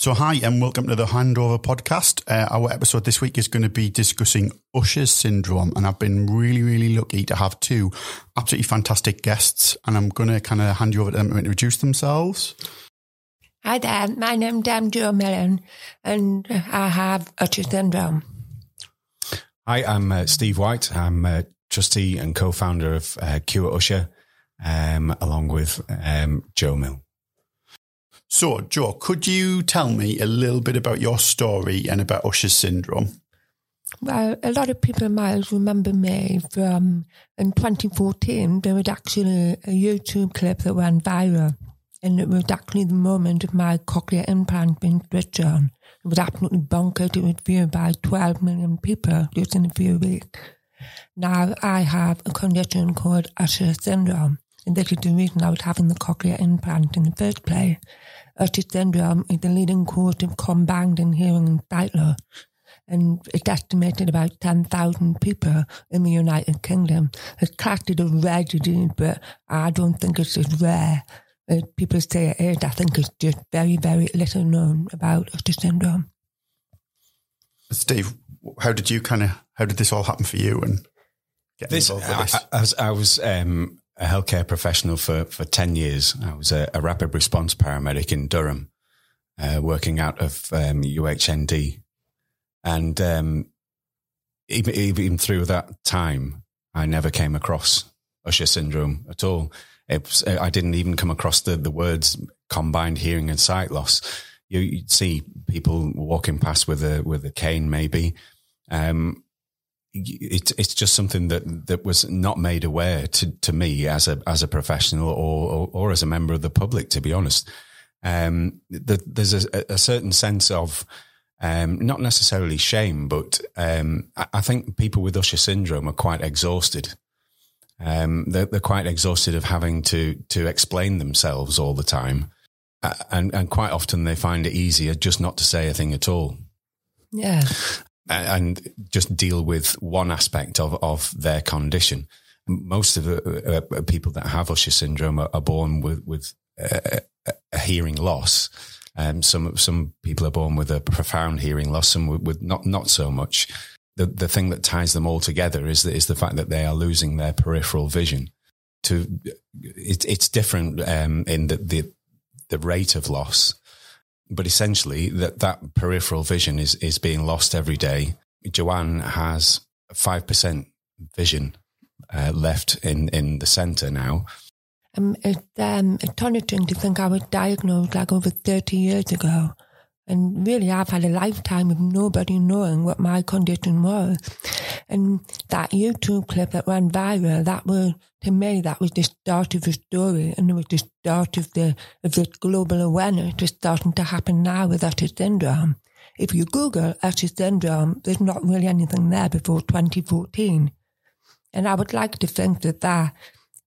So, hi, and welcome to the Handover podcast. Uh, our episode this week is going to be discussing Usher's syndrome, and I've been really, really lucky to have two absolutely fantastic guests, and I'm going to kind of hand you over to them to introduce themselves. Hi there, my name's um, Jo Milne, and I have Usher syndrome. Hi, I'm uh, Steve White. I'm a trustee and co-founder of uh, Cure Usher, um, along with um, Jo Milne. So, Jo, could you tell me a little bit about your story and about Usher's syndrome? Well, a lot of people might remember me from in 2014. There was actually a YouTube clip that went viral, and it was actually the moment of my cochlear implant being switched on. It was absolutely bonkers. It was viewed by 12 million people just in a few weeks. Now, I have a condition called Usher syndrome, and this is the reason I was having the cochlear implant in the first place. Usher syndrome is the leading cause of combined hearing and sight loss, and it's estimated about 10,000 people in the United Kingdom. It's classed as a rare disease, but I don't think it's as rare as people say it is. I think it's just very, very little known about Usher syndrome. Steve, how did you kind of, how did this all happen for you and get This, involved with this? I, I, I was um, a healthcare professional for, for 10 years. I was a, a rapid response paramedic in Durham, uh, working out of um, UHND. And um, even, even through that time, I never came across Usher syndrome at all. Was, I didn't even come across the, the words combined hearing and sight loss. You, you'd see people walking past with a with a cane, maybe. Um, it's it's just something that that was not made aware to to me as a as a professional or or, or as a member of the public. To be honest, um, the, there's a, a certain sense of um, not necessarily shame, but um, I, I think people with Usher syndrome are quite exhausted. Um, they're, they're quite exhausted of having to to explain themselves all the time, uh, and and quite often they find it easier just not to say a thing at all Yeah. And just deal with one aspect of, of their condition. Most of the uh, people that have Usher syndrome are, are born with with a, a hearing loss. Um, some some people are born with a profound hearing loss, some with, with not not so much. The the thing that ties them all together is the, is the fact that they are losing their peripheral vision. To it, it's different um, in the, the the rate of loss but essentially that that peripheral vision is is being lost every day. Joanne has five percent vision uh, left in in the centre now. Um, it's um, astonishing to think I was diagnosed like over 30 years ago. And really, I've had a lifetime of nobody knowing what my condition was. And that YouTube clip that went viral, that was, to me, that was the start of the story. And it was the start of the, of the global awareness that's starting to happen now with Usher syndrome. If you Google Usher syndrome, there's not really anything there before 2014. And I would like to think that that,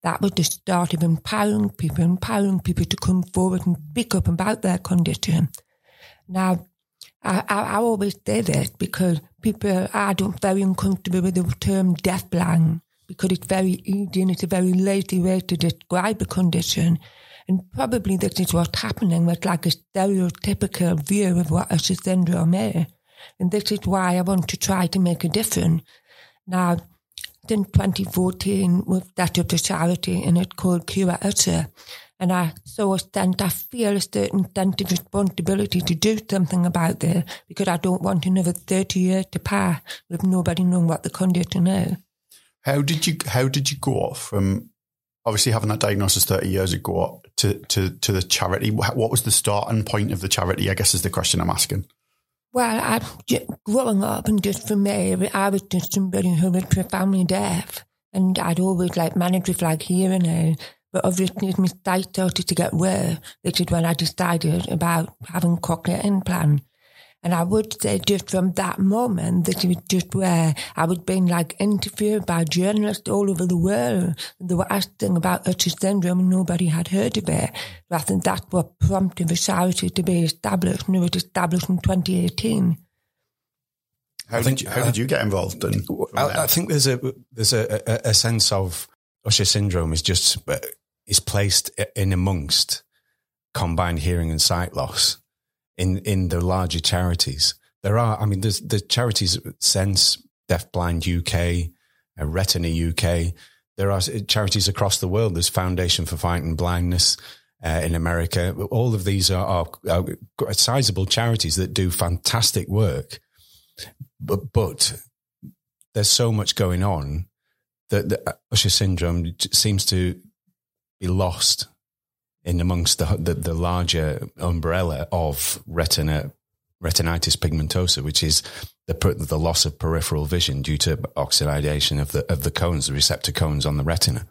that was the start of empowering people, empowering people to come forward and speak up about their condition. Now, I, I, I always say this because people ah, are very uncomfortable with the term deafblind because it's very easy and it's a very lazy way to describe a condition. And probably this is what's happening with like a stereotypical view of what Usher syndrome is. And this is why I want to try to make a difference. Now, in 2014, we've set up a charity and it's called Cure Usher. And I so sense I feel a certain sense of responsibility to do something about this because I don't want another 30 years to pass with nobody knowing what the condition is. How did you how did you go from obviously having that diagnosis thirty years ago to to to the charity? What was the starting point of the charity? I guess is the question I'm asking. Well, I, growing up and just for me, I was just somebody who was profoundly deaf. And I'd always like managed with like hearing aid. But obviously, as my sight started to get worse, this is when I decided about having cochlear implant. And I would say just from that moment, this was just where I was being like interviewed by journalists all over the world. They were asking about Usher syndrome and nobody had heard of it. So I think that's what prompted the charity to be established and it was established in 2018. How think, did you, how did you get involved? In, I, I think there's a there's a, a, a sense of Usher syndrome is just uh, is placed in amongst combined hearing and sight loss. in in the larger charities. There are, I mean, there's the charities Sense, Deafblind UK, uh, Retina UK. There are charities across the world. There's Foundation for Fighting Blindness uh, in America. All of these are, are, are sizable charities that do fantastic work, but but there's so much going on that, that Usher syndrome seems to be lost in amongst the, the, the larger umbrella of retina retinitis pigmentosa, which is the the loss of peripheral vision due to oxidation of the of the cones, the receptor cones on the retina.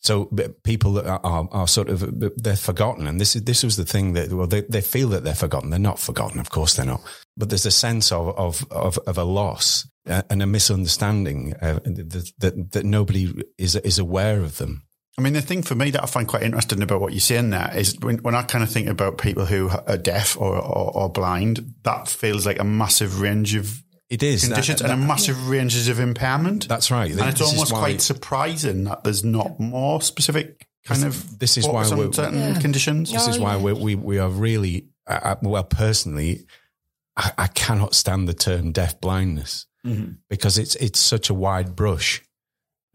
So people are, are, are, sort of they're forgotten, and this is this was the thing that well they, they feel that they're forgotten. They're not forgotten, of course they're not. But there's a sense of of of, of a loss and a misunderstanding uh, that, that that nobody is is aware of them. I mean, the thing for me that I find quite interesting about what you're saying there is when, when I kind of think about people who are deaf or, or, or blind, that feels like a massive range of it is conditions that, that, and a massive yeah. ranges of impairment. That's right, and it's almost quite surprising that there's not more specific kind this, of. This is why we're certain yeah. conditions. This is why yeah. we we are really uh, well. Personally, I, I, cannot stand the term deaf blindness mm-hmm. because it's it's such a wide brush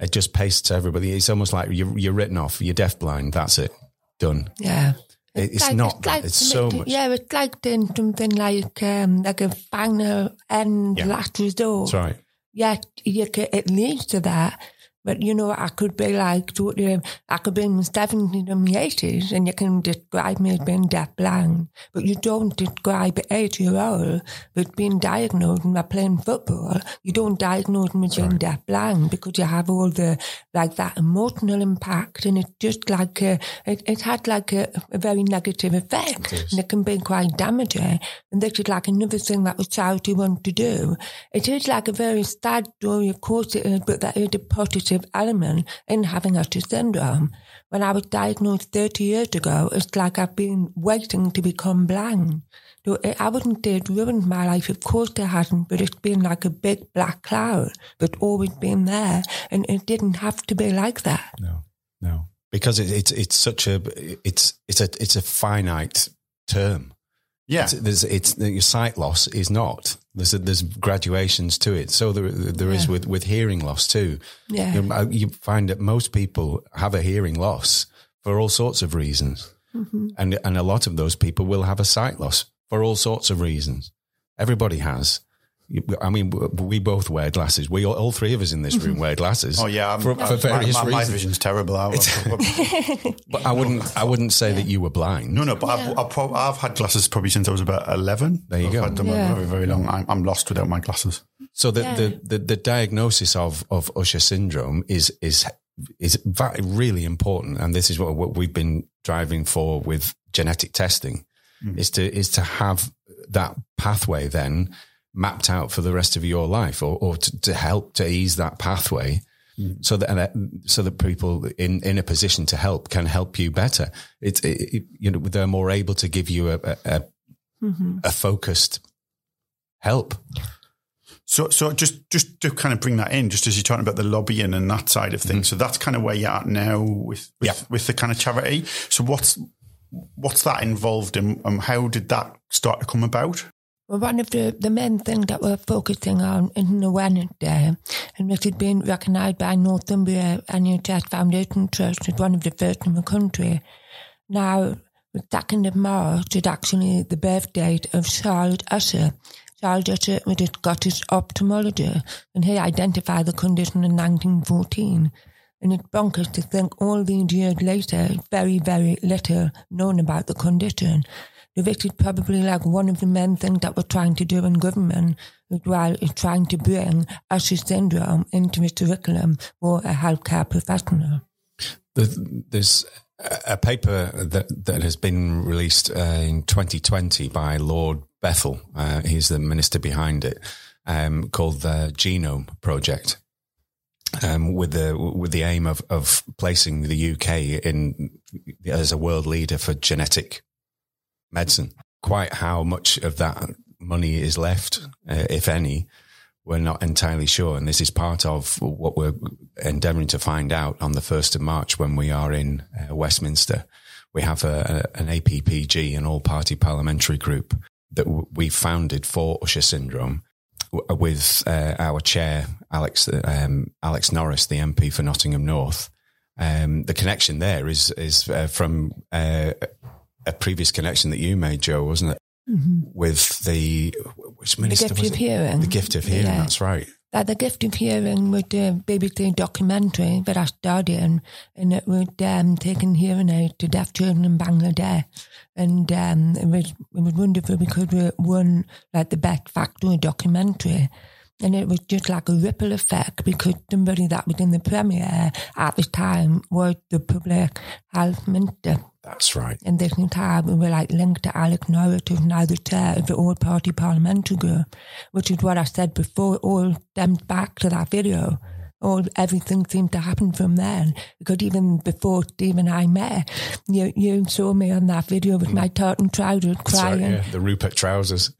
it just pastes everybody. It's almost like you're, you're written off. You're deafblind. That's it. Done. Yeah. It's, it's like, not. It's, like it's so much. Yeah, it's like doing something like um, like a final and yeah. last resort. That's right. Yeah, you can, it leads to that. But you know, I could be like, totally, øh, I could be in the 70s and the 80s and you can describe me as being deafblind, but you don't describe an eight year old with being diagnosed and playing football. You don't diagnose me as being deafblind because you have all the, like that emotional impact and it's just like, a, it, it had like a, a very negative effect and it can be quite damaging. And this is like another thing that the charity want to do. It is like a very sad story, of course it is, but that is a positive positive element in having Usher syndrome. When I was diagnosed 30 years ago, it's like I've been waiting to become blind. So eh, I wouldn't say it ruined my life. Of course it hasn't, but it's been like a big black cloud that's always been there. And it didn't have to be like that. No, no. Because it, it's, it's such a, it's, it's a, it's a finite term. Yeah, it's, there's it's your sight loss is not. There's a, there's graduations to it. So there there yeah. is with with hearing loss too. Yeah, you, you, find that most people have a hearing loss for all sorts of reasons, mm-hmm. and and a lot of those people will have a sight loss for all sorts of reasons. Everybody has. I mean, we both wear glasses. We all, all three of us in this room wear glasses. Oh yeah, for, for, various my, my, reasons. My vision's terrible. I, but I wouldn't. I wouldn't say yeah. that you were blind. No, no. But yeah. I've, I've, I've, had glasses probably since I was about eleven. There you I've go. Had them yeah. very, very long. I'm, I'm, lost without my glasses. So the, the, the, the diagnosis of of Usher syndrome is is is really important, and this is what, what we've been driving for with genetic testing, mm. is to is to have that pathway then mapped out for the rest of your life or, or to, to help to ease that pathway mm. so that, so that people in, in a position to help can help you better. It's, it, you know, they're more able to give you a, a, mm-hmm. a focused help. So, so just just to kind of bring that in, just as you're talking about the lobbying and that side of things. Mm-hmm. So that's kind of where you're at now with with, yeah. with the kind of charity. So what's what's that involved in, and how did that start to come about? One of the, the main things that we're focusing on in the awareness day, and which has been recognised by Northumbria NHS Foundation Trust as one of the first in the country. Now, the 2nd of March is actually the birth date of Charles Usher. Charles Usher was a Scottish ophthalmologist, and he identified the condition in 1914. And it's bonkers to think all these years later, very, very little known about the condition. Is probably like one of the main things that we're trying to do in government as well is trying to bring Usher syndrome into the curriculum for a healthcare professional. There's a paper that, that has been released uh, in 2020 by Lord Bethell. Uh, he's the minister behind it, um, called the Genome Project. Um, with the with the aim of, of placing the UK in as a world leader for genetic medicine. Quite how much of that money is left, uh, if any, we're not entirely sure. And this is part of what we're endeavouring to find out on the 1st of March when we are in uh, Westminster we have a, a, an APPG, an all party parliamentary group that w- we founded for Usher syndrome w- with uh, our chair, Alex, um, Alex Norris, the MP for Nottingham North. Um, the connection there is, is uh, from uh, a previous connection that you made, Jo, wasn't it? With the, which minister gift was of hearing. The gift of hearing, Yeah. that's right. That the gift of hearing with the BBC documentary that I starred in, and it was um, taking hearing aid to deaf children in Bangladesh, and um, it was it was wonderful because we won like the best factory documentary. And it was just like a ripple effect because somebody that was in the premiere at the time was the public health minister. That's right. And this time we were like linked to Alex Norris, who's now the chair of the All Party Parliamentary Group, which is what I said before, it all stems back to that video. All everything seemed to happen from then. Because even before Steve and I met, you you saw me on that video with mm. my tartan trousers That's right, crying. yeah. The Rupert trousers.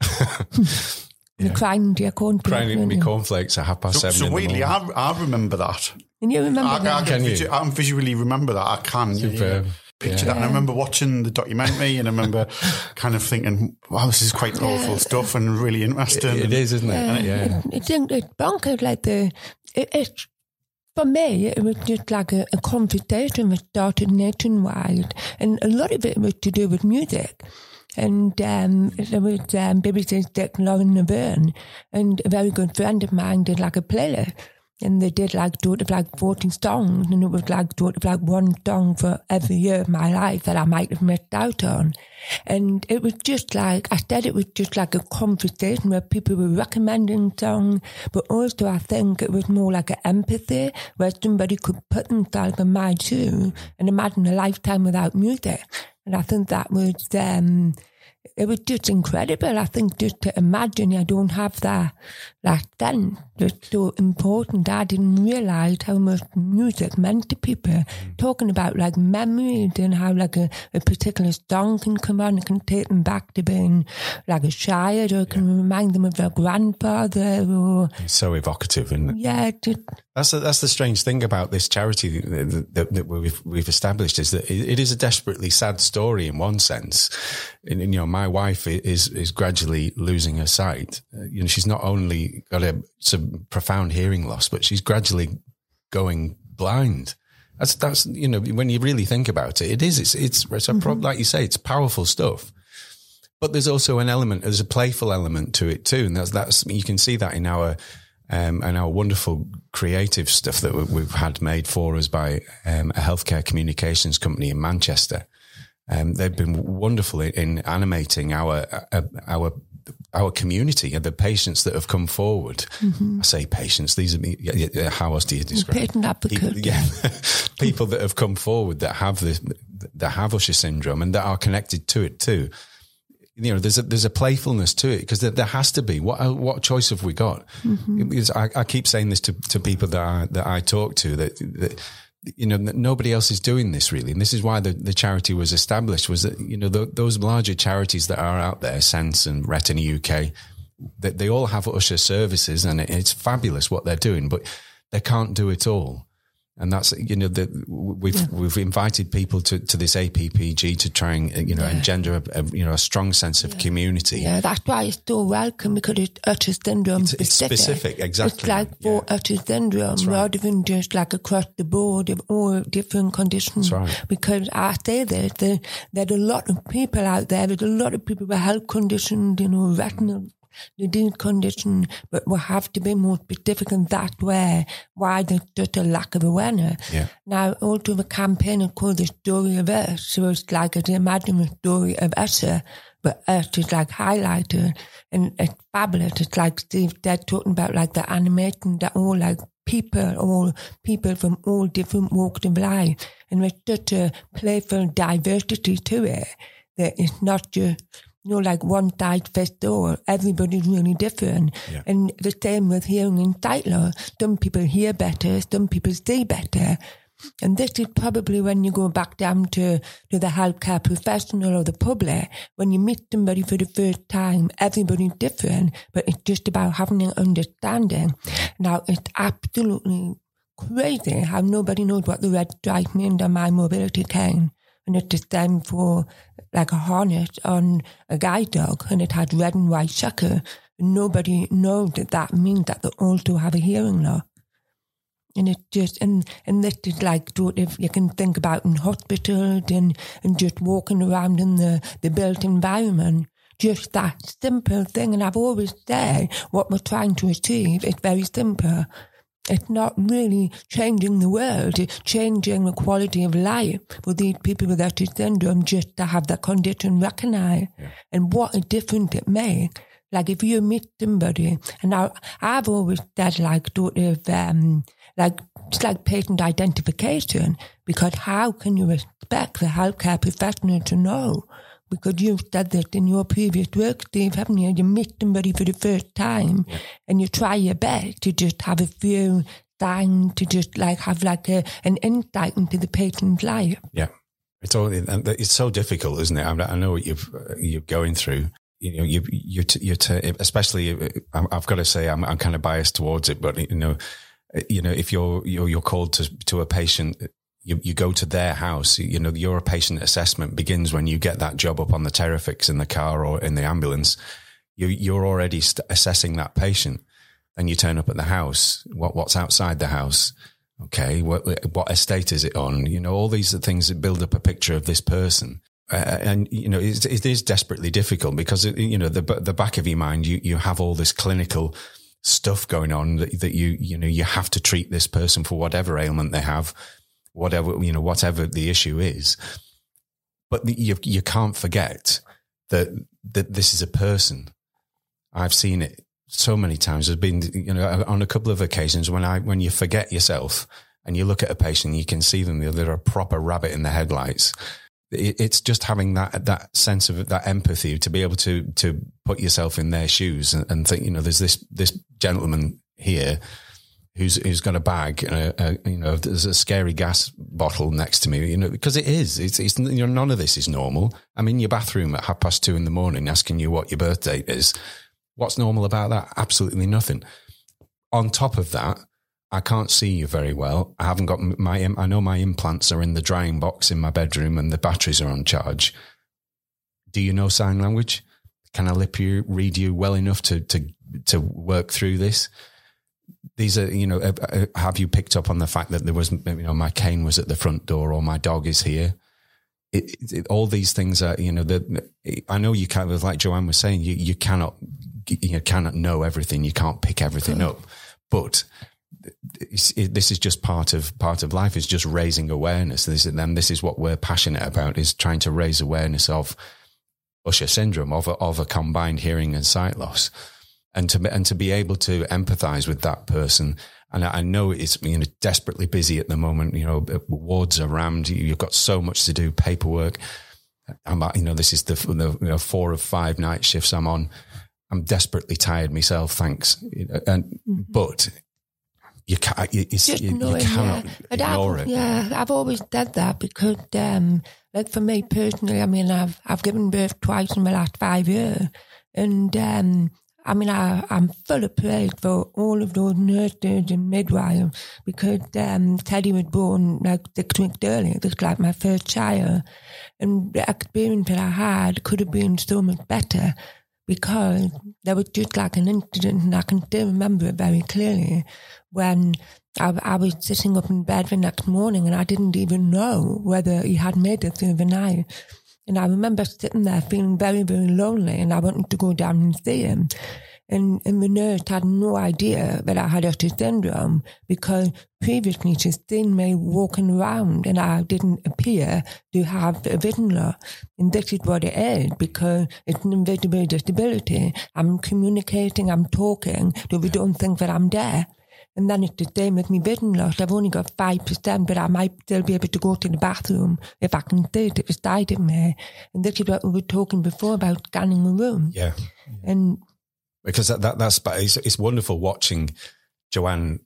You crying into your cornflakes. Crying in weren't me cornflakes at half past So, seven. so weirdly. I, I remember that. And you remember I, I, that? can Can you? visu- I can visually remember that. I can. yeah, yeah, yeah. Picture Yeah. that. And I remember watching the documentary and I remember kind of thinking, wow, this is quite awful stuff and really interesting. It is, isn't it? Yeah, Yeah. It, it's, in- it's bonkers. Like the, it, it, for me, it was just like a, a conversation that started nationwide, and a lot of it was to do with music. And um, there was um, BBC's Dick Lauren Laverne, and a very good friend of mine did like a playlist. And they did like sort of like 14 songs, and it was like sort of like one song for every year of my life that I might have missed out on. And it was just like, I said it was just like a conversation where people were recommending songs, but also I think it was more like an empathy where somebody could put themselves in my shoes and imagine a lifetime without music. And I think that was, um, it was just incredible. I think just to imagine I don't have that, that then was so er important. I didn't realize how much music meant to people. Talking about like memories and how like a, a particular song can come on and can take them back to being like a child or can remind them of their grandfather or, It's so evocative, and yeah, just, that's the, that's the strange thing about this charity that, that, that we've we've established is that it, it is a desperately sad story in one sense. And, and, you know, my wife is is gradually losing her sight. Uh, you know, she's not only got a profound hearing loss, but she's gradually going blind. That's that's you know when you really think about it, it is it's it's, it's a pro- like you say, it's powerful stuff. But there's also an element, there's a playful element to it too, and that's that's you can see that in our um, and our wonderful creative stuff that we- we've had made for us by um, a healthcare communications company in Manchester. Um, they've been wonderful in, in animating our uh, our our community and the patients that have come forward. Mm-hmm. I say patients; these are me. Yeah, yeah, how else do you describe? patient advocate. people, yeah, people that have come forward that have the that have Usher syndrome and that are connected to it too. You know, there's a there's a playfulness to it because there, there has to be. What what choice have we got? Mm-hmm. Because I, I keep saying this to, to people that I that I talk to that, that you know nobody else is doing this really, and this is why the, the charity was established. Was that you know tho- those larger charities that are out there, Sense and Retina UK, that they all have Usher services, and it's fabulous what they're doing, but they can't do it all. And that's you know that we've we've invited people to, to this APPG to try and you know engender a, a you know a strong sense of community. Yeah, that's why it's so welcome because it's syndrome It's- it's specific, exactly. It's like for Usher syndrome rather than just like across the board of all different conditions. Right. Because I say this, there, there's a lot of people out there, there's a lot of people with health conditions, you know, retinal disease condition, but we have to be more specific in that way why there's just a lack of awareness. Yeah. Now, also the campaign is called The Story of Us, so it's like a imagine the story of us, but Us is like highlighted, and it's fabulous. It's like Steve Dead talking about like the animation that all like people, all people from all different walks of life, and there's such a playful diversity to it that it's not just you know, like one size fits all. Everybody's really different. Yeah. And the same with hearing and sight loss. Some people hear better, some people see better. And this is probably when you go back down to, to the healthcare professional or the public, when you meet somebody for the first time, everybody's different, but it's just about having an understanding. Now, it's absolutely crazy how nobody knows what the red stripe means on my mobility cane. And it is time for like a harness on a guide dog and it had red and white checker. Nobody knows that that means that they also have a hearing loss. And it just and and this is like if you can think about in hospitals and and just walking around in the the built environment, just that simple thing. And I've always said what we're trying to achieve is very simple. It's not really changing the world, it's changing the quality of life for these people with autism syndrome just to have that condition recognized yeah. and what a difference it makes. Like if you meet somebody, and I, I've always said like sort of um, like it's like patient identification because how can you expect the healthcare professional to know? Because you've said that in your previous work, Steve, haven't you? You meet somebody for the first time yeah. and you try your best to just have a few time to just like have like a, an insight into the patient's life. Yeah. It's all, it's so difficult, isn't it? I know what you've, you're going through you know, you, you, you, especially, I've got to say, I'm, I'm kind of biased towards it, but you know, you know, if you're, you're, you're called to, to a patient, you, you go to their house, you know, your patient assessment begins when you get that job up on the Terrafix in the car or in the ambulance. You, you're already st- assessing that patient and you turn up at the house. What, what's outside the house? Okay. What, what estate is it on? You know, all these are things that build up a picture of this person. Uh, and you know it, it is desperately difficult because you know the the back of your mind you you have all this clinical stuff going on that, that you, you know, you have to treat this person for whatever ailment they have, whatever, you know, whatever the issue is. But you, you can't forget that, that this is a person. I've seen it so many times. There's been, you know, on a couple of occasions when I, when you forget yourself and you look at a patient, you can see them, they're a proper rabbit in the headlights it's just having that that sense of that empathy to be able to to put yourself in their shoes and, and think you know there's this this gentleman here who's who's got a bag a, a, you know there's a scary gas bottle next to me you know because it is it's, it's you know none of this is normal i'm in your bathroom at half past two in the morning asking you what your birthday is what's normal about that absolutely nothing on top of that I can't see you very well. I haven't got my, I know my implants are in the drying box in my bedroom and the batteries are on charge. Do you know sign language? Can I lip you, read you well enough to, to, to work through this? These are, you know, have you picked up on the fact that there was, you know, my cane was at the front door or my dog is here? It, it, all these things are, you know, I know you can't, like Joanne was saying, you, you cannot, you cannot know everything. You can't pick everything up, but this is just part of part of life is just raising awareness this then this is what we're passionate about is trying to raise awareness of Usher syndrome of a, of a combined hearing and sight loss and to and to be able to empathize with that person and I know it's you know desperately busy at the moment you know wards are rammed you've got so much to do paperwork I'm you know this is the, the you know, four of five night shifts I'm on I'm desperately tired myself thanks and mm-hmm. but you can't, you, you, you, you cannot yeah. ignore I've, it. Yeah, I've always said that because, um, like for me personally, I mean, I've I've given birth twice in the last five years, and um, I mean, I, I'm full of praise for all of those nurses and midwives because um, Teddy was born like six weeks earlier, just like my first child. And the experience that I had could have been so much better because there was just like an incident, and I can still remember it very clearly when I, I, was sitting up in bed the next morning and I didn't even know whether he had made it through the night. And I remember sitting there feeling very, very lonely and I wanted to go down and see him. And, and the nurse had no idea that I had Usher syndrome because previously she'd seen me walking around and I didn't appear to have a vision loss. And this is what it is because it's an invisible disability. I'm communicating, I'm talking, so we don't think that I'm there. And then it's the same with me vision loss. I've only got 5%, but I might still be able to go to the bathroom if I can do it, if it's died in me. And this is what we were talking before about scanning the room. Yeah. And because that, that that's, it's, it's wonderful watching Joanne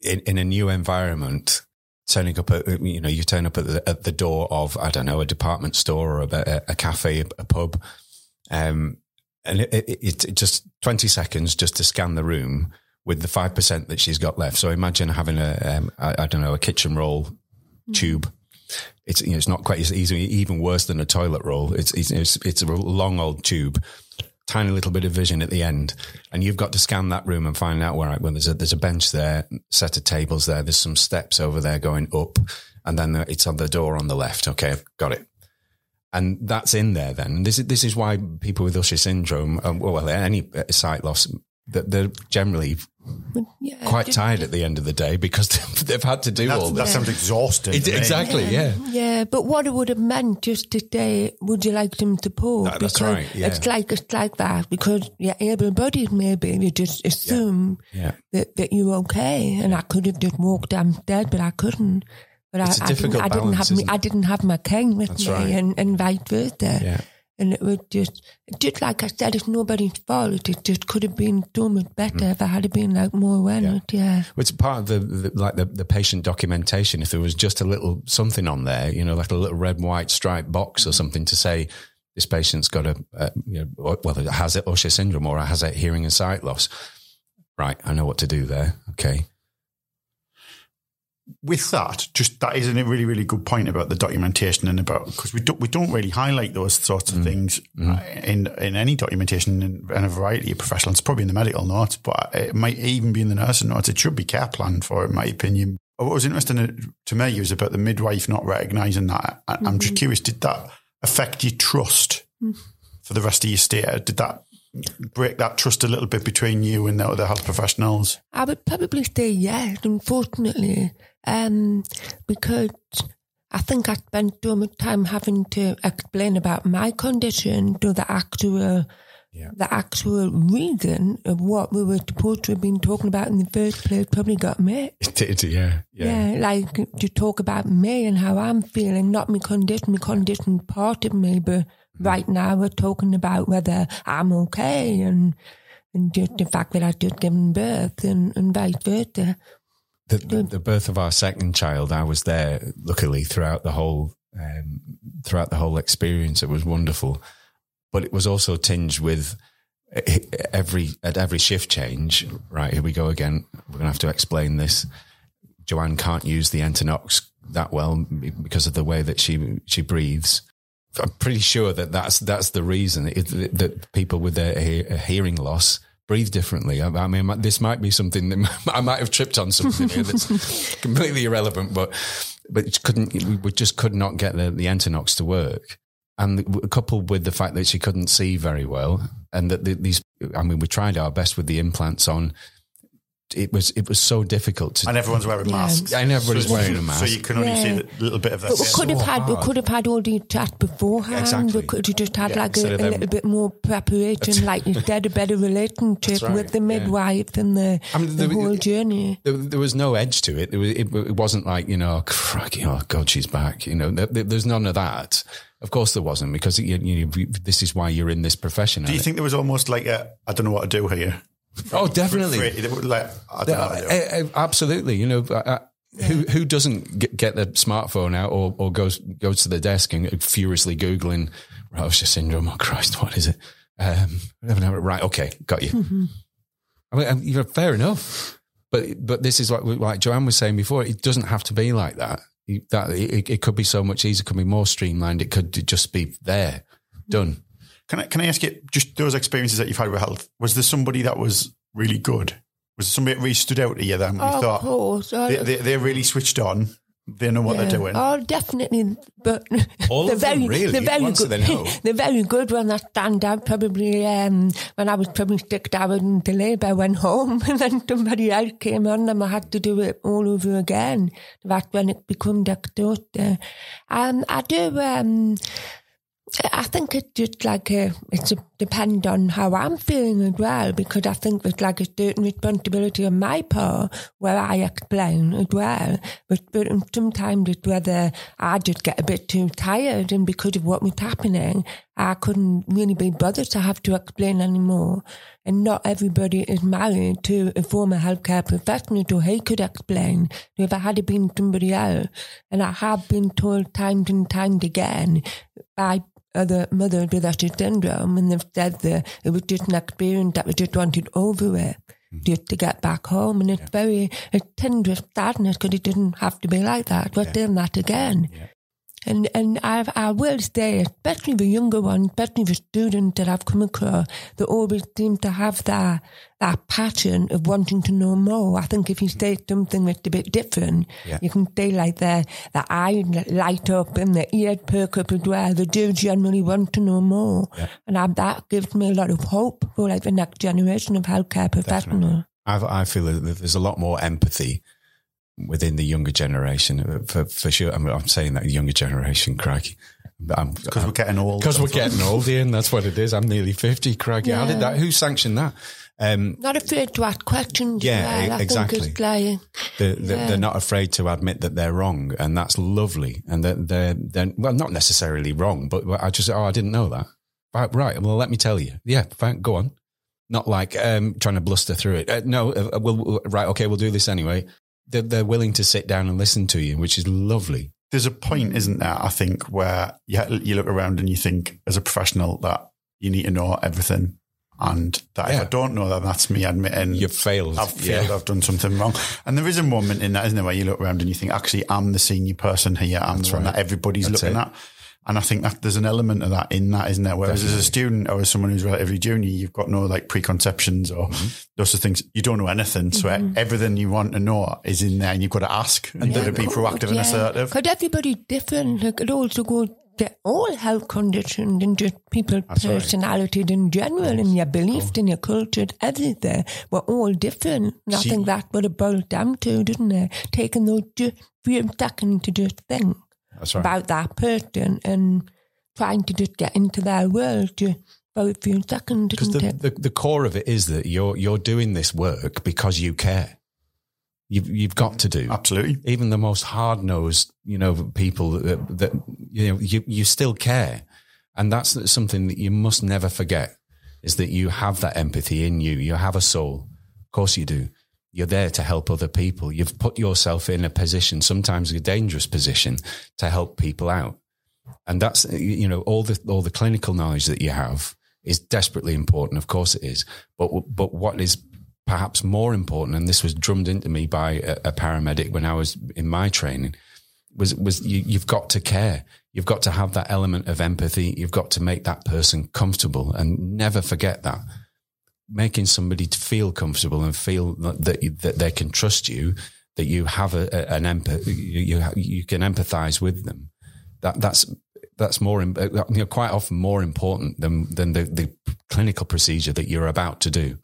in, in a new environment turning up at, you know, you turn up at the, at the door of, I don't know, a department store or a, a cafe, a, pub. Um, and it, it, it, just 20 seconds just to scan the room with the 5% that she's got left. So imagine having a, um, I, I, don't know, a kitchen roll mm. tube it's you know, it's not quite it's easy, even worse than a toilet roll. It's it's it's, it's a long old tube, tiny little bit of vision at the end, and you've got to scan that room and find out where. Well, there's a there's a bench there, set of tables there. There's some steps over there going up, and then it's on the door on the left. Okay, got it and that's in there. Then this is this is why people with Usher syndrome, um, well, any sight loss, that they're generally yeah, quite tired at the end of the day because they've had to do That's, all that. That sounds exhausting. It, exactly, yeah. yeah. Yeah, but what it would have meant just to say, would you like them to pull? That, that's because right. Yeah. It's like it's like that because you're able-bodied. Maybe you just assume yeah. that that you're okay, and I could have just walked downstairs, but I couldn't. But it's I, a difficult I, didn't, I didn't have me, I didn't have my cane with That's me, right. and, and vice versa. Yeah. And it was just, just like I said, it's nobody's fault. It just could have been so much better Mm. if I had been like more awareness. Yeah. Well, It's part of the, the like the, the patient documentation. If there was just a little something on there, you know, like a little red and white striped box or something to say this patient's got a, a you know, well, it has it Usher syndrome or has a hearing and sight loss. Right, I know what to do there. Okay, with that, just that is a really, really good point about the documentation and about because we don't we don't really highlight those sorts of mm-hmm. things mm-hmm. uh, in in any documentation in, in a variety of professionals. Probably in the medical notes, but it might even be in the nursing notes. It should be care planned for, in my opinion. What was interesting uh, to me was about the midwife not recognising that. I, I'm just mm-hmm. curious: did that affect your trust mm. for the rest of your stay? Did that break that trust a little bit between you and the other health professionals? I would probably say yes, unfortunately, um, because I think I spent so much time having to explain about my condition to the actual, Yeah. the actual reason of what we were supposed to have been talking about in the first place. Probably got me. it did. Yeah, yeah, Yeah, like to talk about me and how I'm feeling, not my condition. My condition part of me, but right now we're talking about whether I'm okay and and just the fact that I just given birth and, and vice versa. The, the, the birth of our second child, I was there. Luckily, throughout the whole um, throughout the whole experience, it was wonderful. But it was also tinged with eh, every at every shift change. Right here we go again. We're gonna have to explain this. Joanne can't use the Entonox that well because of the way that she she breathes. I'm pretty sure that that's that's the reason it, that people with a, a hearing loss breathe differently. I, I mean, this might be something that I might have tripped on something here that's completely irrelevant, but but it couldn't. We just could not get the the Entonox to work, and coupled with the fact that she couldn't see very well, and that these. I mean, we tried our best with the implants on. It was it was so difficult to And everyone's wearing masks. Yeah. masks. and everybody's So- wearing a mask. So you can only see a little bit of that. But we could have so had we could have had all the chat beforehand. Exactly. We could have just had Yeah, like a, a little bit more preparation, like instead a better relationship right, with the yeah. midwife and the, I mean, the the- whole journey. there, there was no edge to it. It, was, it, it wasn't like you know, crikey, oh god, she's back. You know, there, there- there's none of that. Of course, there wasn't because you, you, this is why you're in this profession. Do you think there was almost like a, I don't know what to do here? Oh, definitely. Free- it Like, I know what to do. Uh, uh, absolutely. You know, uh, who who doesn't get, get the smartphone out or, or goes goes to the desk and furiously googling Roche syndrome? Oh Christ, what is it? Um, right, okay, got you. I mean, um, you know, fair enough. But but this is like like Joanne was saying before. It doesn't have to be like that. That it, it could be so much easier. It could be more streamlined. It could just be there, done. Can I, can I ask you, just those experiences that you've had with health, was there somebody that was really good? Was there somebody that really stood out to you then when you Oh, of thought, course. Oh, they, they, they're really switched on, they know what yeah. they're doing? Oh, definitely. But All they're of them, very, really, they're very once good. they know. they're very good when I stand out. Probably um, when I was probably six hours into labour, I went home and then somebody else came on and I had to do it all over again. That's when it became exhausting. Um, I do. Um, I think it's just like a, it's a, depend on how I'm feeling as well because I think there's like a certain responsibility on my part where I explain as well. But, but sometimes it's whether I just get a bit too tired and because of what was happening, I couldn't really be bothered to have to explain anymore. And not everybody is married to a former healthcare professional so he could explain. So if I had been somebody else, and I have been told times and times again by other mothers with Usher syndrome, and they've said um, that it was just an experience that we just wanted over it, just to get back home. And it's very, it's tender sadness because it didn't have to be like that. We're doing that again. And and I I will say, especially the younger ones, especially the students that I've come across, they always seem to have that that passion of wanting to know more. I think if you say something that's a bit different, Yeah. you can say like the the eye light up and the ears perk up as well. They do generally want to know more, Yeah. and I, that gives me a lot of hope for like the next generation of healthcare professionals. I've, I feel that there's a lot more empathy within the younger generation uh, for, for sure. I'm, I'm saying that younger generation, crikey. Because Because we're getting old. because we're getting old, Ian. That's what it is. I'm nearly fifty, crikey. How did that? Who sanctioned that? Um, Not afraid to ask questions. Yeah, well. I exactly. Think it's like, they're, they're, Yeah. they're not afraid to admit that they're wrong, and that's lovely. And they're, they're, they're well, not necessarily wrong, but I just oh, I didn't know that. Right, right. Well, let me tell you. Yeah, fine. Go on. Not like um, trying to bluster through it. Uh, no, uh, we'll, we'll- right. Okay, we'll do this anyway. They're, they're willing to sit down and listen to you, which is lovely. There's a point, isn't there? I think where you you look around and you think, as a professional, that you need to know everything, and that if I don't know that, that's me admitting You've failed. I've failed. Yeah. I've done something wrong. And there is a moment in that, isn't there, where you look around and you think, actually, I'm the senior person here. I'm That's the one right. that everybody's That's looking it. at. And I think that there's an element of that in that, isn't there? Whereas as a student or as someone who's relatively junior, you've got no like preconceptions or Mm-hmm. those are things. You don't know anything. So everything you want to know is in there and you've got to ask and Yeah. to be proactive and assertive. Because everybody's different. Like it also goes to all health conditions and just people's That's right. personalities in general and your beliefs and your culture, everything. We're all different. And I See- think that's what it boils down to, didn't it? Taking those just few seconds to just think That's right. about that person and trying to just get into their world just for a few seconds, Because the, the, the core of it is that you're you're doing this work because you care. You've you've got to do. Absolutely. Even the most hard nosed, you know, people that, that you know you you still care, and that's something that you must never forget. Is that you have that empathy in you? You have a soul. Of course you do. You're there to help other people. You've put yourself in a position, sometimes a dangerous position, to help people out and that's you know all the all the clinical knowledge that you have is desperately important. Of course, it is. But but what is perhaps more important, and this was drummed into me by a, a paramedic when I was in my training, was was you, you've got to care. You've got to have that element of empathy. You've got to make that person comfortable, and never forget that. Making somebody feel comfortable and feel that you, that they can trust you, that you have a, a, an empathy, you, you you can empathize with them that that's that's more uh, you know, quite often more important than than the, the clinical procedure that you're about to do.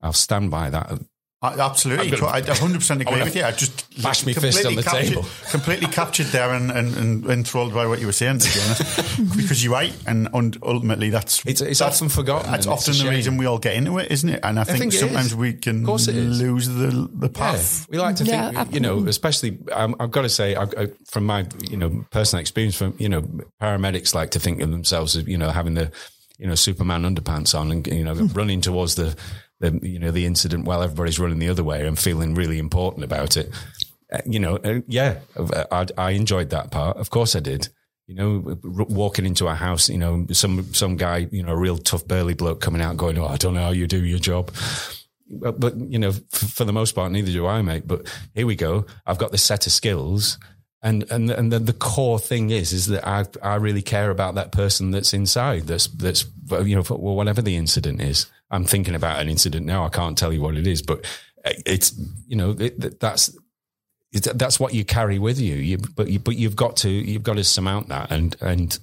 I'll stand by that. I, absolutely. I 100% agree with you. I just bash my fist on completely the captured, table. completely captured there and, and, and enthralled by what you were saying, to be honest. because you're right. And, and ultimately, that's It's it's that's, often forgotten. that's and it's often the shame. reason we all get into it, isn't it? And I think, think sometimes we can Of course it is. lose the, the Yeah, we like to Yeah, think, you know, especially um, I've got to say, I, I, from my you know personal experience, from you know, paramedics like to think of themselves as you know having the you know Superman underpants on and you know running towards the the you know the incident while everybody's running the other way and feeling really important about it. Uh, you know, uh, yeah, I, I enjoyed that part. Of course, I did. You know, r- walking into a house, you know, some some guy, you know, a real tough burly bloke coming out, going, "Oh, I don't know how you do your job." but, but you know, f- for the most part, neither do I, mate. But here we go. I've got this set of skills, and and and then the core thing is is that I I really care about that person that's inside. That's that's you know, whatever the incident is. I'm thinking about an incident now. I can't tell you what it is, but uh, it's you know it, that's. It's, that's what you carry with you. you but you, but you've got to you've got to surmount that and and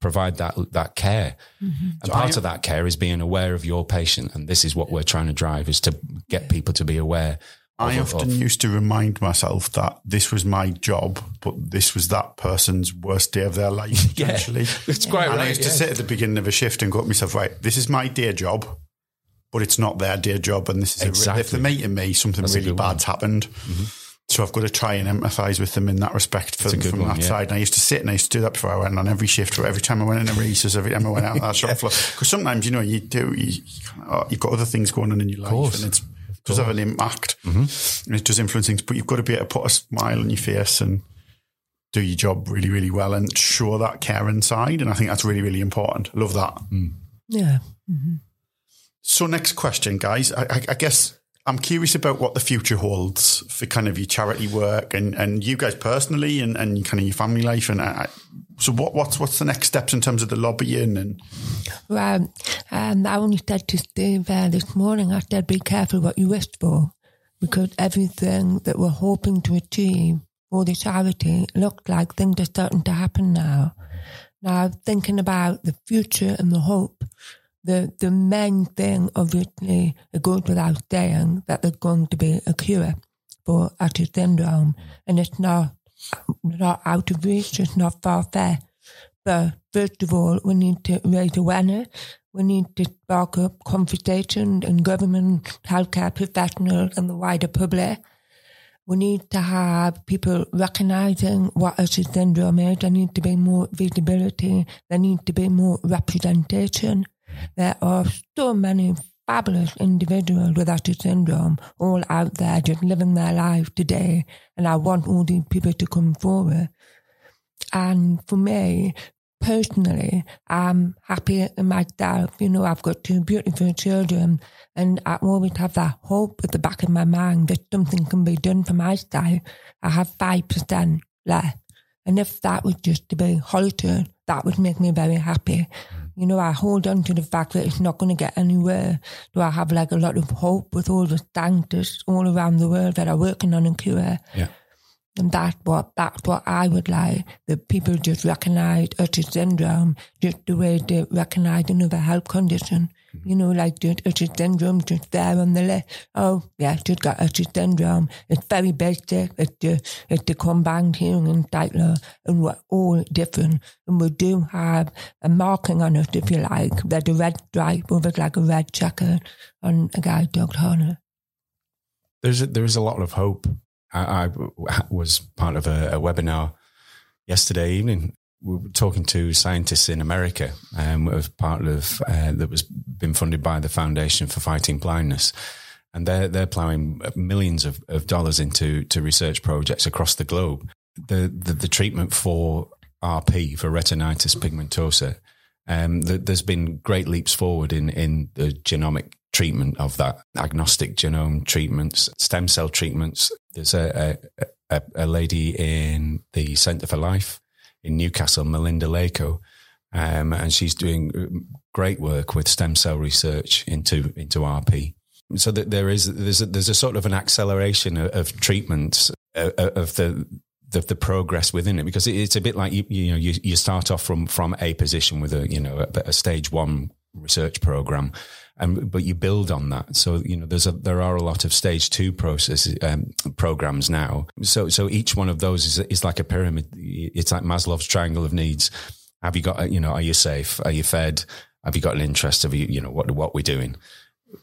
provide that that care. Mm-hmm. And part I- of that care is being aware of your patient, and this is what we're trying to drive: is to get people to be aware. I of- often of- used to remind myself that this was my job, but this was that person's worst day of their life, Yeah. It's quite and I right, used to sit at the beginning of a shift and go to myself, right, this is my day job, but it's not their day job. And this is a, if they're meeting me, something That's really good one. Mm-hmm. bad's happened. So I've got to try and empathise with them in that respect for, That's from one, that yeah. side. And I used to sit and I used to do that before I went on every shift, or every time I went in a recess, every time I went out on that shop floor. Because sometimes, you know, you do, you, you kind of, you've got other things going on in your life course. and it's, it does have an impact Mm-hmm. and it does influence things, but you've got to be able to put a smile on your face and do your job really, really well and show that care inside. And I think that's really, really important. I love that. Mm. Yeah. So next question, guys. I, I, I guess I'm curious about what the future holds for kind of your charity work and, and you guys personally and, and kind of your family life. And I, so what, what's, what's the next steps in terms of the lobbying and? Well, um, I only said to Steve uh, this morning, I said, be careful what you wish for because everything that we're hoping to achieve for the charity looks like things are starting to happen now. Now, thinking about the future and the hope, the, the main thing, obviously, it goes without saying that there's going to be a cure for Usher syndrome. Mm. And it's not, not out of reach, it's not far fetched. But first of all, we need to raise awareness. We need to spark up conversation in government, healthcare professionals, and the wider public. We need to have people recognizing what Usher syndrome is. There needs to be more visibility. There needs to be more representation. There are so many fabulous individuals with Usher syndrome all out there just living their life today. And I want all these people to come forward. And for me, personally, I'm happy in myself. You know, I've got two beautiful children and I always have that hope at the back of my mind that something can be done for my style. I have 5% left. And if that was just to be halted, that would make me very happy. You know, I hold on to the fact that it's not going to get anywhere. Do I have like a lot of hope with all the scientists all around the world that are working on a cure? Yeah. And that's what that's what I would like. That people just recognise Usher syndrome just the way they recognise another health condition. You know, like Usher syndrome just there on the left. Oh, yeah, just got Usher syndrome. It's very basic. It's uh, the it's the combined hearing and sight and we're all different. And we do have a marking on it, if you like. There's a red stripe with like a red checker on a guide dog harness. There's a, there's a lot of hope I, I was part of a, a, webinar yesterday evening. We were talking to scientists in America, um, as part of uh, that was been funded by the Foundation for Fighting Blindness, and they're they're plowing millions of, of dollars into to research projects across the globe. The the, the treatment for RP for retinitis pigmentosa, um, the, there's been great leaps forward in in the genomic treatment of that agnostic genome treatments, stem cell treatments. There's a, a, a lady in the Centre for Life in Newcastle, Majlinda Lako, um, and she's doing great work with stem cell research into into RP. So that there is there's a, there's a sort of an acceleration of, of treatments uh, uh, of the the, the, progress within it because it's a bit like you you know you, you start off from from a position with a you know a, a stage one research program and but you build on that. So you know, there's a there are a lot of stage two processes um, programs now. So so each one of those is is like a pyramid. It's like Maslow's triangle of needs. Have you got you know? Are you safe? Are you fed? Have you got an interest? Have you you know what what we're doing?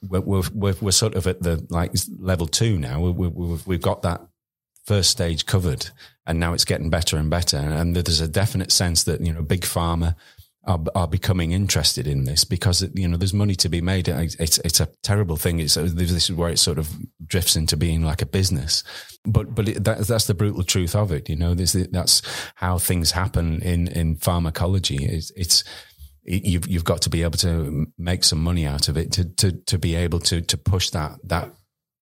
We're we're, we're sort of at the like level two now. we we've, we've got that first stage covered, and now it's getting better and better. And there's a definite sense that you know big pharma are, are becoming interested in this because you know there's money to be made. It's it's a terrible thing. It's this is where it sort of drifts into being like a business. But but it, that, that's the brutal truth of it. You know, this, that's how things happen in in pharmacology. It's, it's you've you've got to be able to make some money out of it to to to be able to to push that that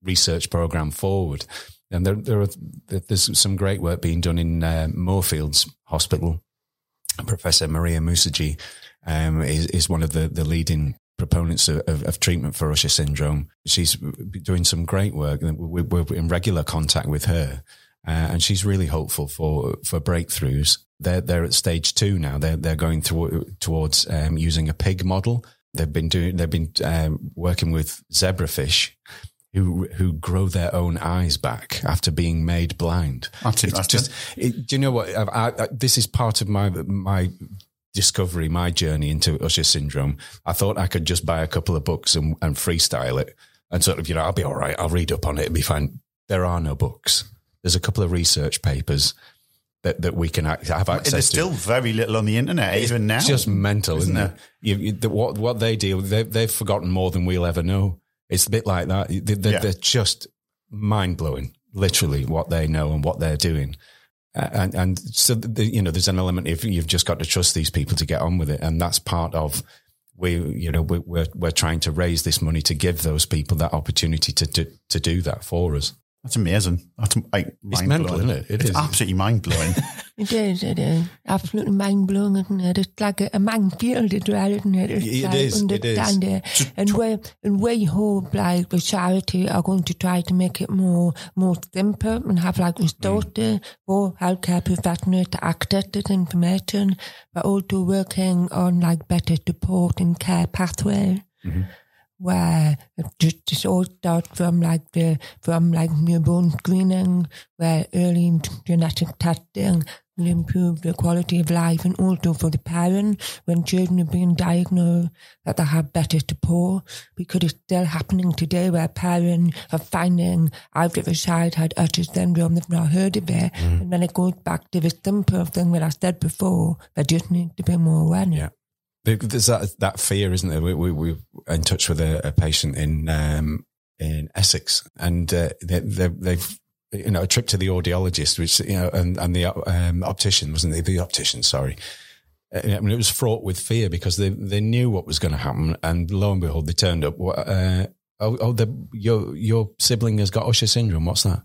research program forward. And there there are there's some great work being done in uh, Moorfields Hospital Professor Mariya Moosajee um, is, is one of the, the leading proponents of, of, of, treatment for Usher syndrome. She's doing some great work. We're, we're in regular contact with her, uh, and she's really hopeful for for breakthroughs. They're they're at stage two now. They're they're going through, towards um, using a pig model. They've been doing. They've been um, working with zebrafish who who grow their own eyes back after being made blind. That's it's just, it, do you know what? I, I, this is part of my my discovery, my journey into Usher syndrome. I thought I could just buy a couple of books and, and freestyle it, and sort of, you know, I'll be all right. I'll read up on it and be fine. There are no books. There's a couple of research papers that, that we can have access There's to. There's still very little on the internet, it's even now. It's just mental, isn't, isn't it? You, you, the, what what they deal, they, they've forgotten more than we'll ever know. It's a bit like that. They're, yeah. they're just mind blowing, literally, what they know and what they're doing. And, and so, the, you know, there's an element if you've just got to trust these people to get on with it. And that's part of we, you know, we, we're we're trying to raise this money to give those people that opportunity to to, to do that for us. That's amazing. That's like It's mental, isn't it? It it's is. absolutely mind blowing. It is, it is. Absolutely mind blowing, isn't it? It's like a, a minefield as well, isn't it? It's It like is, it is. understand it. And we and we hope like the charity are going to try to make it more more simple and have like mm. restorative for healthcare professionals to access this information, but also working on like better support and care pathways. Mm-hmm. Where it just, all starts from like the from like newborn screening, where early genetic testing will improve the quality of life, and also for the parents when children are being diagnosed that they have better support because it's still happening today where parents are finding out if a child had Usher syndrome, they've not heard of it, mm. and then it goes back to the simple thing that I said before, there just needs to be more awareness. Yeah. There- There's that that fear, isn't there? We we we were in touch with a, a patient in um, in Essex, and uh, they, they, they've you know a trip to the audiologist, which you know, and and the um, optician wasn't it? The optician, sorry. Uh, I mean, it was fraught with fear because they they knew what was going to happen, and lo and behold, they turned up. What, Uh, oh, oh, the, your your sibling has got Usher syndrome. What's that?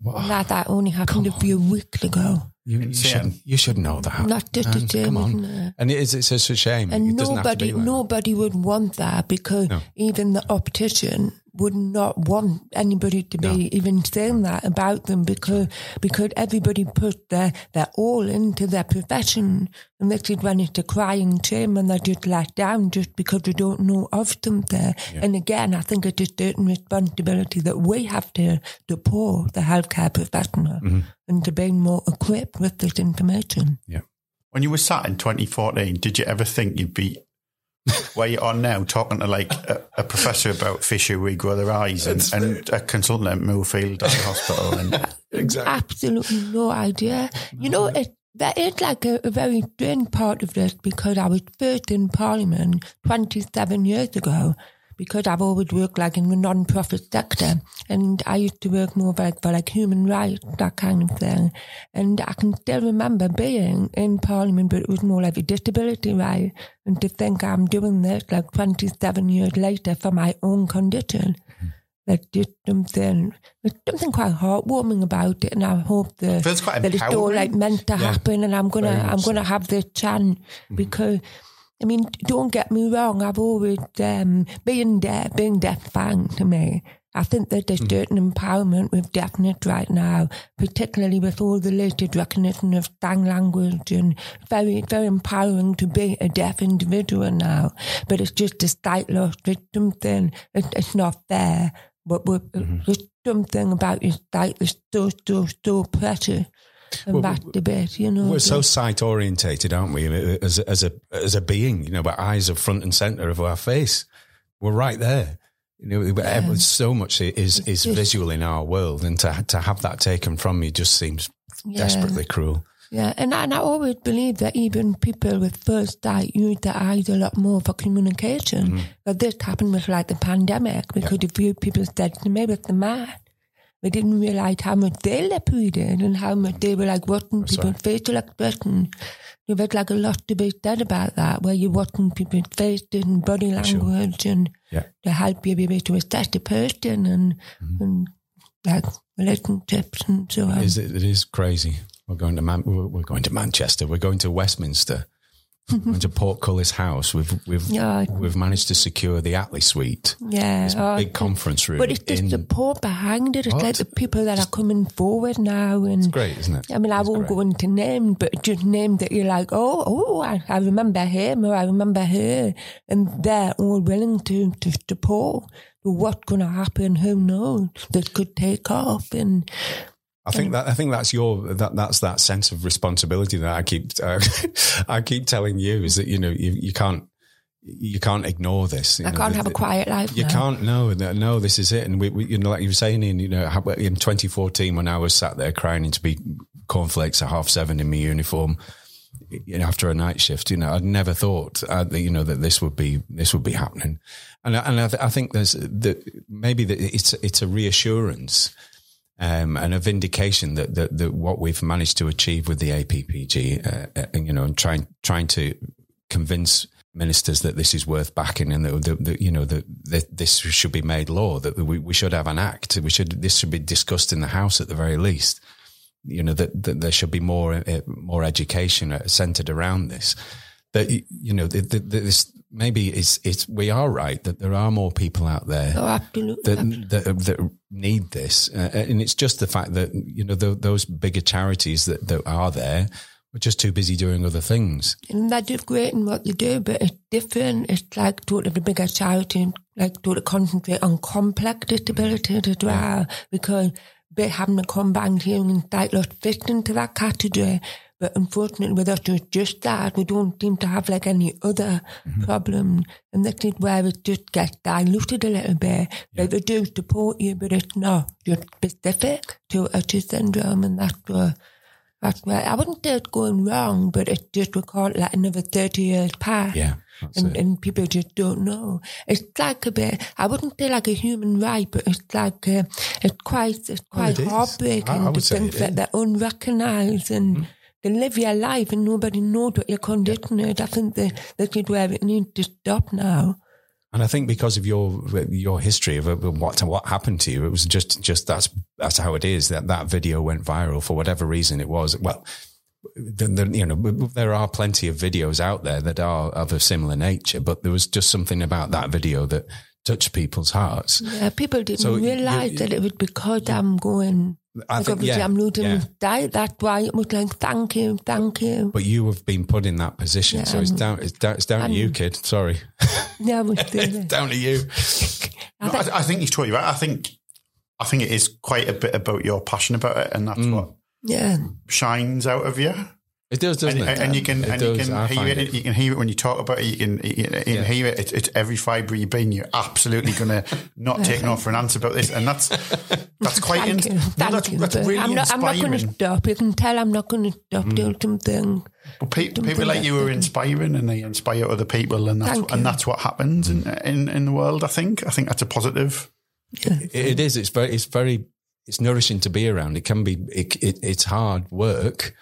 What? That, that only happened a few weeks ago. You, you See, should you should know that. Not just a And come on. isn't? And it is, it's such a shame. And it doesn't have to nobody, be like that. nobody would want that because No. even the optician would not want anybody to be No. even saying that about them because because everybody put their their all into their profession, and this is when it's a crying shame and they're just let down just because they don't know of them something. And again, I think it's a certain responsibility that we have to support the healthcare professional Mm-hmm. and to be more equipped with this information. Yeah. when you were sat in 2014, did you ever think you'd be where you are now talking to like a, a professor about fish who regrow their eyes and, and a consultant at Moorfields Eye Hospital? And Exactly. absolutely no idea. You know, it, that is like a, a very strange part of this because I was first in Parliament 27 years ago because I've always worked like in the non-profit sector and I used to work more like for like human rights, that kind of thing. And I can still remember being in Parliament, but it was more like a disability right. And to think I'm doing this like 27 years later for my own condition. Hmm. There's just something there's something quite heartwarming about it and I hope that, Feels quite that it's all like meant to happen and I'm gonna I'm much gonna have this chance hmm. because I mean, don't get me wrong, I've always um being deaf being deaf fine to me. I think that there's certain empowerment with deafness right now, particularly with all the latest recognition of sign language and very, very empowering to be a deaf individual now. But it's just a slight loss. There's something, it, it's not fair. But we're, there's something about your sight that's so, so, so precious. And Well, that debate, you know. We're so sight orientated, aren't we? As a, as a as a being, you know, our eyes are front and center of our face. We're right there. You know, but so much is is visual in our world, and to to have that taken from you just seems Yeah. desperately cruel. Yeah, and, and I always believe that even people with first sight use their eyes a lot more for communication. Mm-hmm. But this happened with like the pandemic because a few people said to me with the mask, they didn't realize how much they did and how much they were like watching people's facial expression. There was like a lot to be said about that, where you're watching people's faces and body language and Yeah. to help you be able to assess the person and, and like relationships and so on. It is it is crazy. We're going to Man- we're going to Manchester. We're going to Westminster. we're to Portcullis House. We've we've we've managed to secure the Attlee Suite, yeah, this oh, big conference room. But it's just in- the support behind it. It's What? like the people that are coming forward now. And great, isn't it? I mean, I It's won't great. go into names, but just names that you're like, oh, oh, I, I remember him or I remember her. And they're all willing to, to support. But what's going to happen? Who knows? This could take off. And I think that I think that's your that that's that sense of responsibility that I keep uh, I keep telling you is that you know you, you can't you can't ignore this. you I know, can't the- have a quiet life You now. can't no no this is it and we, we you know like you were saying in you know in 2014 when I was sat there crying into be cornflakes at half seven in my uniform you know after a night shift you know I'd never thought uh, that you know that this would be this would be happening and I- and I, th- I think there's that maybe that it's it's a reassurance um, and a vindication that, that that what we've managed to achieve with the APPG, uh, uh, you know, and trying trying to convince ministers that this is worth backing and that, that, that you know that, that, this should be made law that we, we should have an act we should this should be discussed in the house at the very least. You know that, that there should be more uh, more education uh, centered around this. That you know this maybe it's it's we are right that there are more people out there oh, absolutely, that, that, that need this uh, and it's just the fact that you know the, those bigger charities that, that are there we're just too busy doing other things. And they do great in what they do, but it's different. It's like totally the bigger charity, like to concentrate on complex disability as well, because they having a combined hearing and sight loss fit into that category. But unfortunately, with us, it's just that. We don't seem to have like any other mm-hmm. problem. And this is where it just gets diluted a little bit. Yeah. Like they do support you, but it's not just specific to Usher syndrome. And that's where that's why I wouldn't say it's going wrong, but it just we can't let another 30 years pass. Yeah. And, and, people just don't know. It's like a bit, I wouldn't say like a human right, but it's like, a, uh, it's quite, it's quite oh, heartbreaking I, I to think that they're unrecognized and mm-hmm. They live your life and nobody knows what your condition is. I think that, that is where it needs to stop now. And I think because of your your history of what what happened to you, it was just just that's that's how it is. That that video went viral for whatever reason it was. Well, the, the, you know, there are plenty of videos out there that are of a similar nature, but there was just something about that video that touched people's hearts. Yeah, people didn't so realize you, that it was because I'm going I think, yeah, I'm losing yeah. diet. That's why it was like, thank you, thank you. But you have been put in that position, yeah, so it's down, it's down, it's down to you, kid. Sorry. Yeah, it's down to you. I, think, I, I think you're totally right. I think, I think it is quite a bit about your passion about it, and that's mm. what yeah shines out of you. It does, doesn't and, it? And you can, it and does, you can hear it, it. You can hear it when you talk about it. You can, you can yeah. hear it. It's, it's every fibre of your being. You're absolutely going to not take no for an answer about this, and that's that's quite. Thank in, you. No, that's, that's really I'm not, inspiring. I'm not going to stop. You can tell I'm not going to stop mm. doing something. But pe- people like you are inspiring, and they inspire other people, and that's and that's what happens in, in in the world. I think. I think that's a positive. Yeah. It, it is. It's very. It's very. It's nourishing to be around. It can be. It, it, it's hard work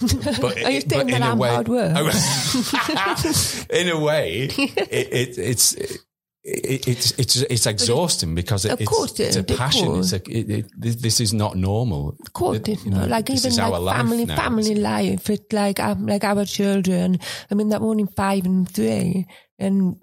but, Are you saying that I'm way, hard work? in a way, it, it, it's it, it's it's it's exhausting because it, it's, it's a passion. It's a, it, this is not normal. Of course, it's not. Like even like family family life. It's like um, like our children. I mean, they're only five and three, and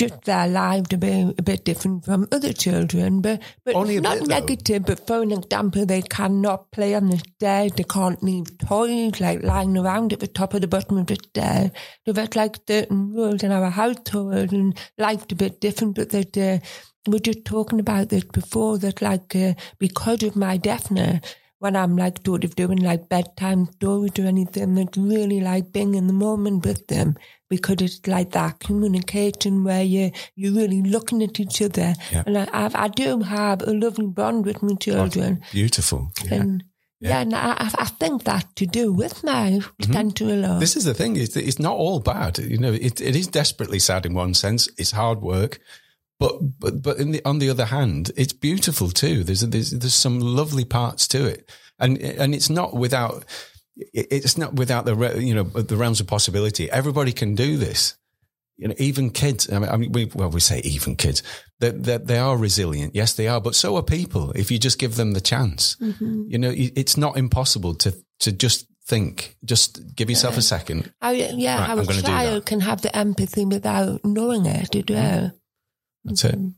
just their lives to be a bit different from other children, but, but Only not bit, negative. But for an example, they cannot play on the stairs. They can't leave toys like lying around at the top of the bottom of the stairs. So there's like certain rules in our household and life's a bit different, but that uh, we are just talking about this before that like uh, because of my deafness, when I'm like sort of doing like bedtime stories or anything, that's really like being in the moment with them because it's like that communication where you you're really looking at each other. Yeah. And I, I've, I do have a lovely bond with my children. Oh, beautiful. Yeah. And yeah, yeah and I, I think that to do with my potential mm-hmm. love. This is the thing: it's, it's not all bad. You know, it, it is desperately sad in one sense. It's hard work. But but but the, on the other hand, it's beautiful too. There's there's there's some lovely parts to it, and and it's not without it's not without the you know the realms of possibility. Everybody can do this. You know, even kids. I mean, I mean we, well, we say even kids. That they, they, are resilient. Yes, they are. But so are people. If you just give them the chance, mm-hmm. you know, it's not impossible to to just think. Just give yourself yeah. a second. How, yeah, right, how a child can have the empathy without knowing it. You know? That's it. Mm-hmm.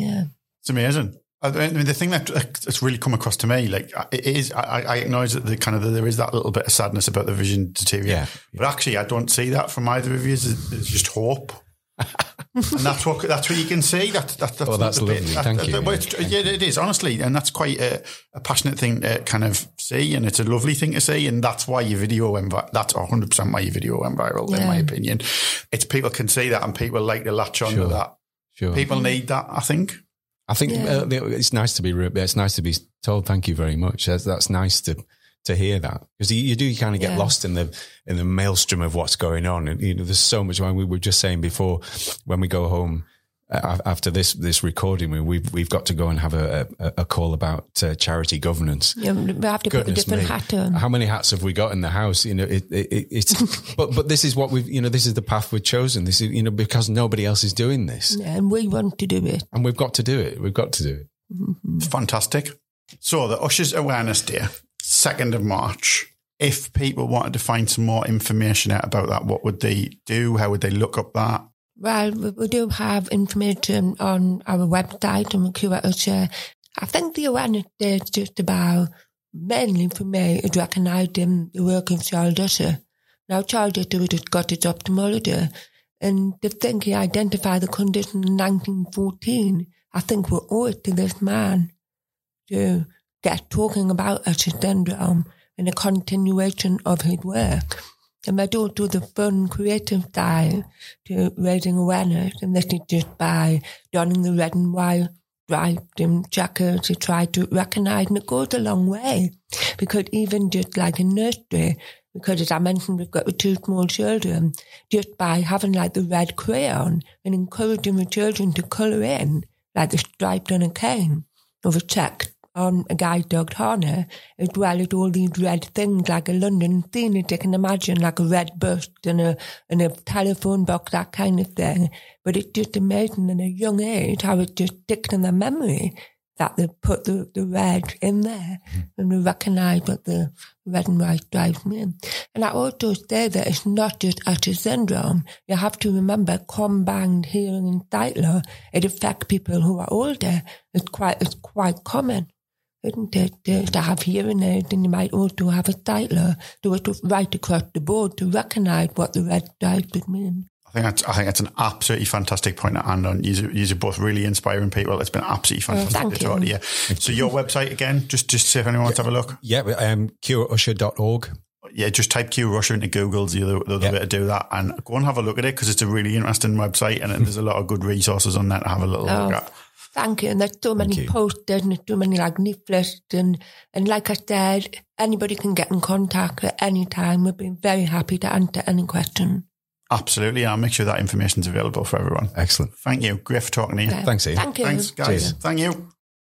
Yeah. It's amazing. I mean, the thing that uh, that's really come across to me, like uh, it is, I, I acknowledge that the kind of there is that little bit of sadness about the vision deteriorating. Yeah. But actually, I don't see that from either of you. It's, it's just hope, and that's what that's what you can see. That, that that's well, that's lovely. That, Thank that, you. That, yeah, it is honestly, and that's quite a, a, passionate thing to kind of see, and it's a lovely thing to see, and that's why your video went. That's hundred percent why your video went viral, yeah. in my opinion. It's people can see that, and people like to latch on sure. to that Sure. People need that, I think. I think yeah. uh, it's nice to be it's nice to be told thank you very much. That's, that's nice to to hear that because you, you, do you kind of get yeah. lost in the in the maelstrom of what's going on. And you know, there's so much. When we were just saying before, when we go home after this this recording, we, we've we've got to go and have a, a, a call about uh, charity governance. Yeah, we have to put a Goodness different me. hat on. How many hats have we got in the house? You know, it, it, it, it's but but this is what we've you know this is the path we've chosen. This is you know because nobody else is doing this, Yeah, and we want to do it. and we've got to do it. We've got to do it. It's fantastic. So the Ushers Awareness Day, second of March. If people wanted to find some more information out about that, what would they do? How would they look up that? Well, we, do have information on our website and share. I think the awareness is just about, mainly for me, is recognising the work of Charles Usher. Now, Charles Usher has got his ophthalmology, and to think he identified the condition in 1914, I think we owe it to this man to get talking about Usher syndrome and a continuation of his work. And I do do the fun, creative style to raising awareness, and this is just by donning the red and white striped jacket to try to recognise, and it goes a long way. Because even just like in nursery, because as I mentioned, we've got two small children, just by having like the red crayon and encouraging the children to colour in, like the striped on a cane, or the check on a dog harness, as well as all these red things like a London scene, as you can imagine, like a red bus and a, and a telephone box, that kind of thing. But it's just amazing in a young age how it just sticks in their memory that they put the, the red in there hmm. and they recognise what the red and white drives mean. And I also say that it's not just Usher syndrome. You have to remember combined hearing and sight loss, it affects people who are older. It's quite, it's quite common. Isn't it? Uh, To have hearing aids and you might also have a sight loss. So it's right across the board to recognise what the red drives would mean. I think that's I think that's an absolutely fantastic point to end on. You're, you're both really inspiring people. It's been absolutely fantastic thank to talk to you. you. So your website again, just just see if anyone wants to have a look. Yeah, but, um, cureusher.org. Yeah, just type Cure Usher into Google. The other, the other Yeah. way to do that, and go and have a look at it because it's a really interesting website, and there's a lot of good resources on that to have a little Oh, look at. Thank you. And there's so many you. posters and there's so many like leaflets and, and like I said, anybody can get in contact at any time. We'd be very happy to answer any question. Absolutely, I'll make sure that information's available for everyone. Excellent. Thank you. Griff talking to you. Okay. Thanks, Ian. Thank you. Thanks, guys. Cheers. Thank you.